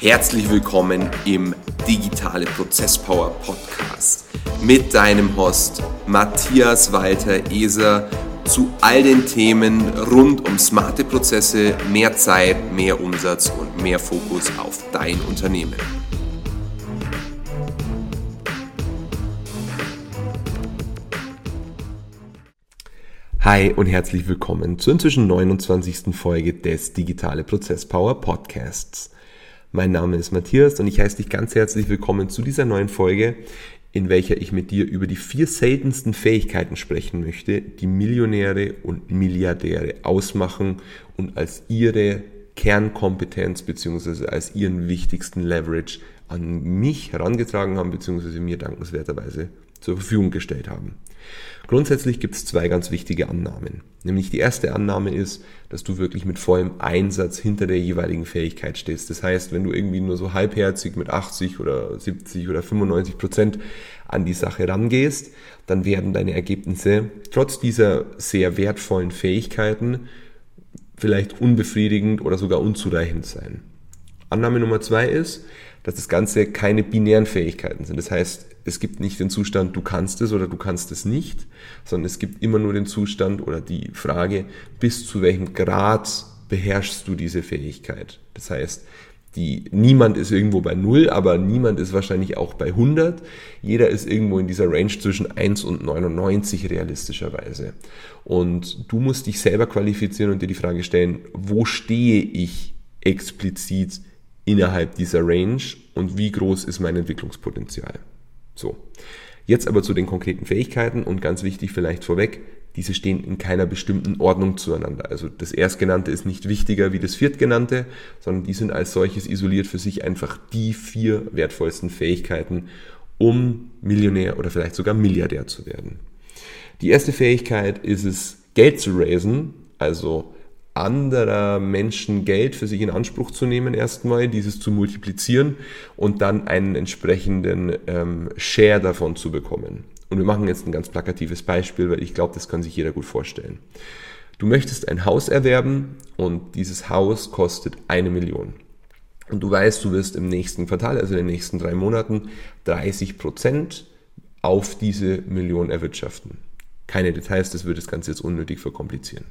Herzlich willkommen im Digitale Prozesspower Podcast mit deinem Host Matthias Walter Eser zu all den Themen rund um smarte Prozesse, mehr Zeit, mehr Umsatz und mehr Fokus auf dein Unternehmen. Hi und herzlich willkommen zur inzwischen 29. Folge des Digitale Prozesspower Podcasts. Mein Name ist Matthias und ich heiße dich ganz herzlich willkommen zu dieser neuen Folge, in welcher ich mit dir über die vier seltensten Fähigkeiten sprechen möchte, die Millionäre und Milliardäre ausmachen und als ihre Kernkompetenz bzw. als ihren wichtigsten Leverage an mich herangetragen haben bzw. mir dankenswerterweise zur Verfügung gestellt haben. Grundsätzlich gibt es zwei ganz wichtige Annahmen. Nämlich die erste Annahme ist, dass du wirklich mit vollem Einsatz hinter der jeweiligen Fähigkeit stehst. Das heißt, wenn du irgendwie nur so halbherzig mit 80 oder 70 oder 95 Prozent an die Sache rangehst, dann werden deine Ergebnisse trotz dieser sehr wertvollen Fähigkeiten vielleicht unbefriedigend oder sogar unzureichend sein. Annahme Nummer zwei ist, dass das Ganze keine binären Fähigkeiten sind. Das heißt, es gibt nicht den Zustand, du kannst es oder du kannst es nicht, sondern es gibt immer nur den Zustand oder die Frage, bis zu welchem Grad beherrschst du diese Fähigkeit. Das heißt, die, niemand ist irgendwo bei Null, aber niemand ist wahrscheinlich auch bei 100. Jeder ist irgendwo in dieser Range zwischen 1 und 99 realistischerweise. Und du musst dich selber qualifizieren und dir die Frage stellen, wo stehe ich explizit innerhalb dieser Range und wie groß ist mein Entwicklungspotenzial. So. Jetzt aber zu den konkreten Fähigkeiten und ganz wichtig vielleicht vorweg, diese stehen in keiner bestimmten Ordnung zueinander. Also das Erstgenannte ist nicht wichtiger wie das Viertgenannte, sondern die sind als solches isoliert für sich einfach die vier wertvollsten Fähigkeiten, um Millionär oder vielleicht sogar Milliardär zu werden. Die erste Fähigkeit ist es, Geld zu raisen, also anderer Menschen Geld für sich in Anspruch zu nehmen, erstmal, dieses zu multiplizieren und dann einen entsprechenden ähm, Share davon zu bekommen. Und wir machen jetzt ein ganz plakatives Beispiel, weil ich glaube, das kann sich jeder gut vorstellen. Du möchtest ein Haus erwerben und dieses Haus kostet eine Million. Und du weißt, du wirst im nächsten Quartal, also in den nächsten drei Monaten, 30 Prozent auf diese Million erwirtschaften. Keine Details, das würde das Ganze jetzt unnötig verkomplizieren.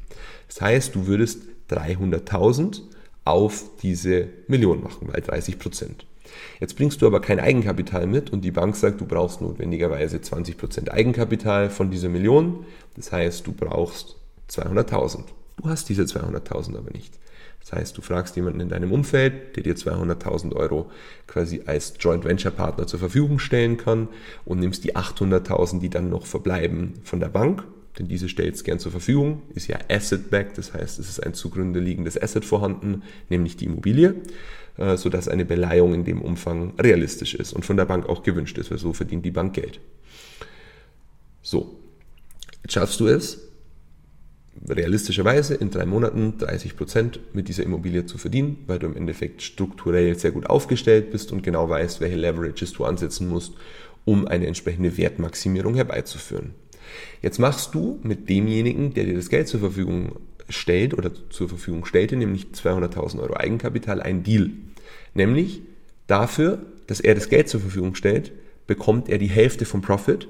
Das heißt, du würdest 300.000 auf diese Million machen, weil 30 Prozent. Jetzt bringst du aber kein Eigenkapital mit und die Bank sagt, du brauchst notwendigerweise 20 Prozent Eigenkapital von dieser Million. Das heißt, du brauchst 200.000. Du hast diese 200.000 aber nicht. Das heißt, du fragst jemanden in deinem Umfeld, der dir 200.000 Euro quasi als Joint Venture Partner zur Verfügung stellen kann und nimmst die 800.000, die dann noch verbleiben, von der Bank, denn diese stellt es gern zur Verfügung, ist ja Asset-backed, das heißt, es ist ein zugrunde liegendes Asset vorhanden, nämlich die Immobilie, äh, sodass eine Beleihung in dem Umfang realistisch ist und von der Bank auch gewünscht ist, weil so verdient die Bank Geld. So, jetzt schaffst du es, realistischerweise in drei Monaten 30 Prozent mit dieser Immobilie zu verdienen, weil du im Endeffekt strukturell sehr gut aufgestellt bist und genau weißt, welche Leverages du ansetzen musst, um eine entsprechende Wertmaximierung herbeizuführen. Jetzt machst du mit demjenigen, der dir das Geld zur Verfügung stellt oder zur Verfügung stellte, nämlich 200.000 Euro Eigenkapital, einen Deal. Nämlich dafür, dass er das Geld zur Verfügung stellt, bekommt er die Hälfte vom Profit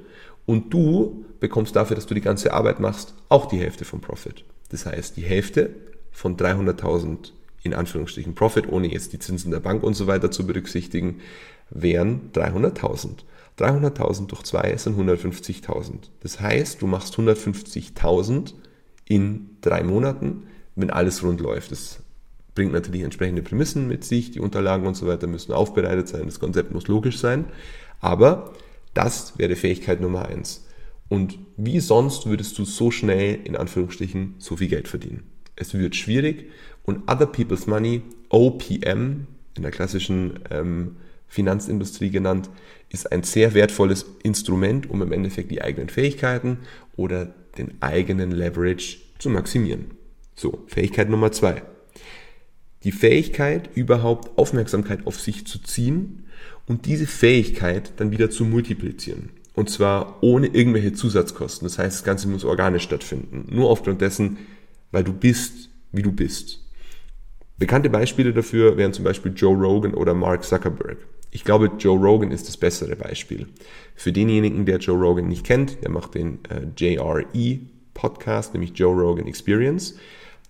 und du bekommst dafür, dass du die ganze Arbeit machst, auch die Hälfte vom Profit. Das heißt, die Hälfte von 300.000 in Anführungsstrichen Profit, ohne jetzt die Zinsen der Bank und so weiter zu berücksichtigen, wären 300.000. 300.000 durch 2 sind 150.000. Das heißt, du machst 150.000 in drei Monaten, wenn alles rund läuft. Das bringt natürlich entsprechende Prämissen mit sich, die Unterlagen und so weiter müssen aufbereitet sein, das Konzept muss logisch sein, aber das wäre Fähigkeit Nummer eins. Und wie sonst würdest du so schnell, in Anführungsstrichen, so viel Geld verdienen? Es wird schwierig und Other People's Money, OPM, in der klassischen ähm, Finanzindustrie genannt, ist ein sehr wertvolles Instrument, um im Endeffekt die eigenen Fähigkeiten oder den eigenen Leverage zu maximieren. So, Fähigkeit Nummer zwei. Die Fähigkeit, überhaupt Aufmerksamkeit auf sich zu ziehen und diese Fähigkeit dann wieder zu multiplizieren. Und zwar ohne irgendwelche Zusatzkosten. Das heißt, das Ganze muss organisch stattfinden. Nur aufgrund dessen, weil du bist, wie du bist. Bekannte Beispiele dafür wären zum Beispiel Joe Rogan oder Mark Zuckerberg. Ich glaube, Joe Rogan ist das bessere Beispiel. Für denjenigen, der Joe Rogan nicht kennt, der macht den äh, JRE Podcast, nämlich Joe Rogan Experience,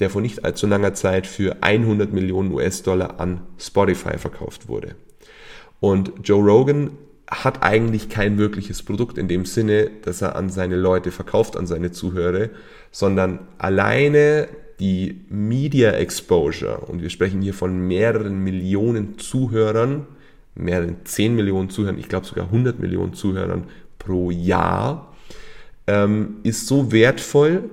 der vor nicht allzu langer Zeit für 100 Millionen US-Dollar an Spotify verkauft wurde. Und Joe Rogan hat eigentlich kein wirkliches Produkt in dem Sinne, dass er an seine Leute verkauft, an seine Zuhörer, sondern alleine die Media Exposure, und wir sprechen hier von mehreren Millionen Zuhörern, mehreren 10 Millionen Zuhörern, ich glaube sogar 100 Millionen Zuhörern pro Jahr, ähm, ist so wertvoll,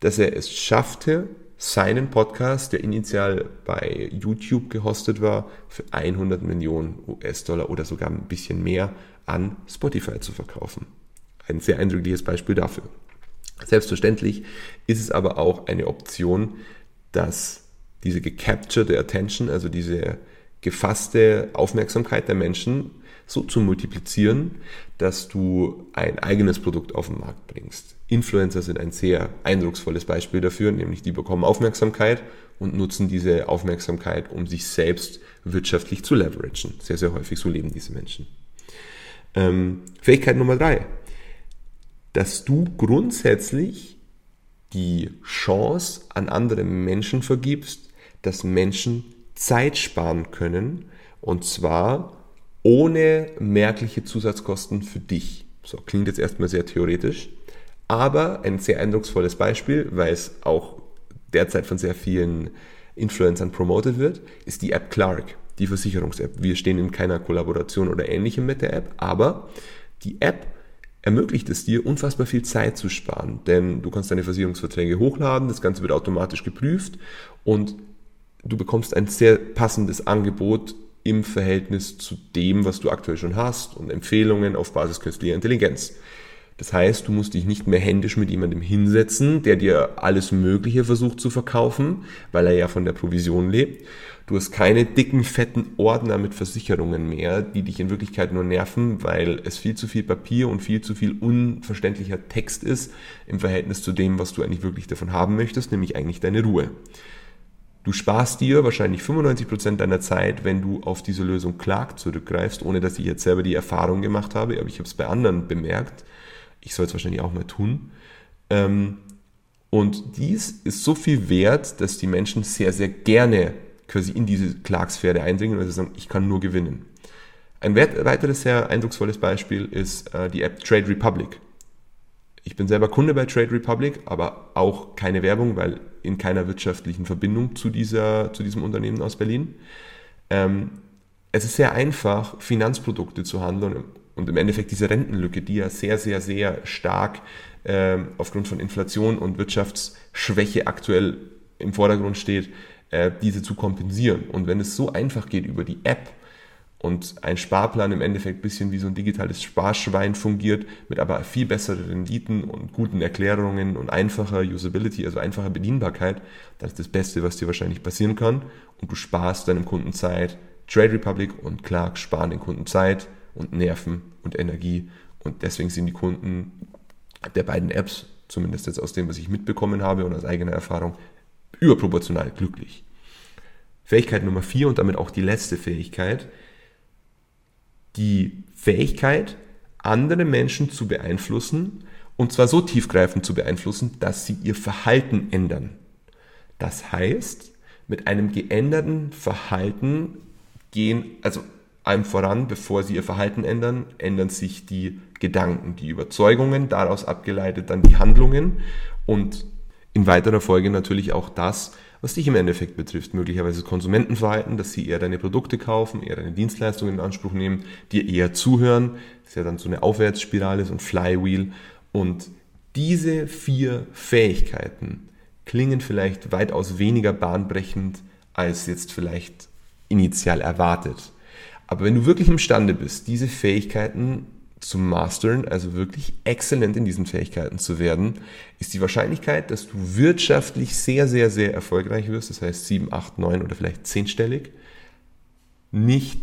dass er es schaffte, seinen Podcast, der initial bei YouTube gehostet war, für 100 Millionen US-Dollar oder sogar ein bisschen mehr an Spotify zu verkaufen. Ein sehr eindrückliches Beispiel dafür. Selbstverständlich ist es aber auch eine Option, dass diese gecaptured Attention, also diese gefasste Aufmerksamkeit der Menschen so zu multiplizieren, dass du ein eigenes Produkt auf den Markt bringst. Influencer sind ein sehr eindrucksvolles Beispiel dafür, nämlich die bekommen Aufmerksamkeit und nutzen diese Aufmerksamkeit, um sich selbst wirtschaftlich zu leveragen. Sehr, sehr häufig so leben diese Menschen. Ähm, Fähigkeit Nummer drei, dass du grundsätzlich die Chance an andere Menschen vergibst, dass Menschen Zeit sparen können und zwar ohne merkliche Zusatzkosten für dich. So klingt jetzt erstmal sehr theoretisch, aber ein sehr eindrucksvolles Beispiel, weil es auch derzeit von sehr vielen Influencern promotet wird, ist die App Clark, die Versicherungs-App. Wir stehen in keiner Kollaboration oder ähnlichem mit der App, aber die App ermöglicht es dir, unfassbar viel Zeit zu sparen, denn du kannst deine Versicherungsverträge hochladen, das Ganze wird automatisch geprüft und du bekommst ein sehr passendes Angebot im Verhältnis zu dem, was du aktuell schon hast und Empfehlungen auf Basis künstlicher Intelligenz. Das heißt, du musst dich nicht mehr händisch mit jemandem hinsetzen, der dir alles Mögliche versucht zu verkaufen, weil er ja von der Provision lebt. Du hast keine dicken, fetten Ordner mit Versicherungen mehr, die dich in Wirklichkeit nur nerven, weil es viel zu viel Papier und viel zu viel unverständlicher Text ist im Verhältnis zu dem, was du eigentlich wirklich davon haben möchtest, nämlich eigentlich deine Ruhe. Du sparst dir wahrscheinlich 95% deiner Zeit, wenn du auf diese Lösung Clark zurückgreifst, ohne dass ich jetzt selber die Erfahrung gemacht habe, aber ich habe es bei anderen bemerkt. Ich soll es wahrscheinlich auch mal tun. Ähm, und dies ist so viel wert, dass die Menschen sehr, sehr gerne quasi in diese Clark-Sphäre eindringen, sie sagen, ich kann nur gewinnen. Ein weiteres sehr eindrucksvolles Beispiel ist äh, die App Trade Republic. Ich bin selber Kunde bei Trade Republic, aber auch keine Werbung, weil in keiner wirtschaftlichen Verbindung zu, dieser, zu diesem Unternehmen aus Berlin. Ähm, es ist sehr einfach, Finanzprodukte zu handeln und im Endeffekt diese Rentenlücke, die ja sehr, sehr, sehr stark äh, aufgrund von Inflation und Wirtschaftsschwäche aktuell im Vordergrund steht, äh, diese zu kompensieren. Und wenn es so einfach geht über die App, und ein Sparplan im Endeffekt ein bisschen wie so ein digitales Sparschwein fungiert, mit aber viel besseren Renditen und guten Erklärungen und einfacher Usability, also einfacher Bedienbarkeit, das ist das Beste, was dir wahrscheinlich passieren kann. Und du sparst deinem Kunden Zeit. Trade Republic und Clark sparen den Kunden Zeit und Nerven und Energie. Und deswegen sind die Kunden der beiden Apps, zumindest jetzt aus dem, was ich mitbekommen habe und aus eigener Erfahrung, überproportional glücklich. Fähigkeit Nummer vier und damit auch die letzte Fähigkeit die Fähigkeit, andere Menschen zu beeinflussen, und zwar so tiefgreifend zu beeinflussen, dass sie ihr Verhalten ändern. Das heißt, mit einem geänderten Verhalten gehen, also allem voran, bevor sie ihr Verhalten ändern, ändern sich die Gedanken, die Überzeugungen, daraus abgeleitet dann die Handlungen und in weiterer Folge natürlich auch das, was dich im Endeffekt betrifft. Möglicherweise Konsumentenverhalten, dass sie eher deine Produkte kaufen, eher deine Dienstleistungen in Anspruch nehmen, dir eher zuhören. Das ist ja dann so eine Aufwärtsspirale, so ein Flywheel. Und diese vier Fähigkeiten klingen vielleicht weitaus weniger bahnbrechend als jetzt vielleicht initial erwartet. Aber wenn du wirklich imstande bist, diese Fähigkeiten zu mastern, also wirklich exzellent in diesen Fähigkeiten zu werden, ist die Wahrscheinlichkeit, dass du wirtschaftlich sehr, sehr, sehr erfolgreich wirst, das heißt 7, 8, 9 oder vielleicht 10-stellig, nicht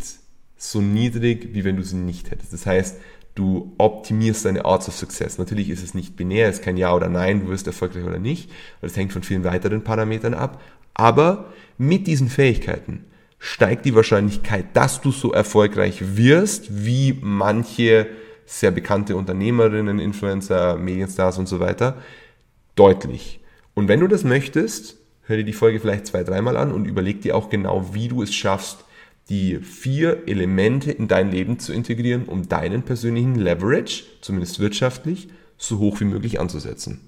so niedrig, wie wenn du sie nicht hättest. Das heißt, du optimierst deine Arts of Success. Natürlich ist es nicht binär, es ist kein Ja oder Nein, du wirst erfolgreich oder nicht, weil es hängt von vielen weiteren Parametern ab. Aber mit diesen Fähigkeiten steigt die Wahrscheinlichkeit, dass du so erfolgreich wirst, wie manche sehr bekannte Unternehmerinnen, Influencer, Medienstars und so weiter, deutlich. Und wenn du das möchtest, hör dir die Folge vielleicht zwei, dreimal an und überleg dir auch genau, wie du es schaffst, die vier Elemente in dein Leben zu integrieren, um deinen persönlichen Leverage, zumindest wirtschaftlich, so hoch wie möglich anzusetzen.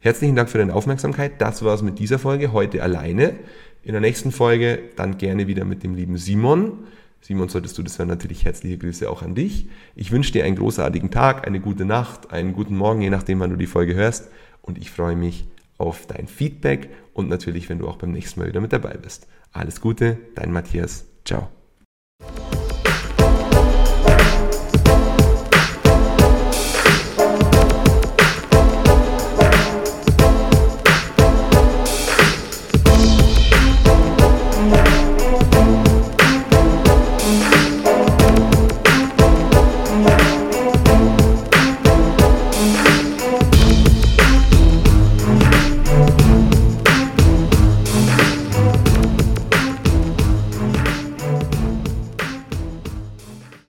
Herzlichen Dank für deine Aufmerksamkeit. Das war's mit dieser Folge heute alleine. In der nächsten Folge dann gerne wieder mit dem lieben Simon. Simon, solltest du das hören, natürlich herzliche Grüße auch an dich. Ich wünsche dir einen großartigen Tag, eine gute Nacht, einen guten Morgen, je nachdem, wann du die Folge hörst. Und ich freue mich auf dein Feedback und natürlich, wenn du auch beim nächsten Mal wieder mit dabei bist. Alles Gute, dein Matthias. Ciao.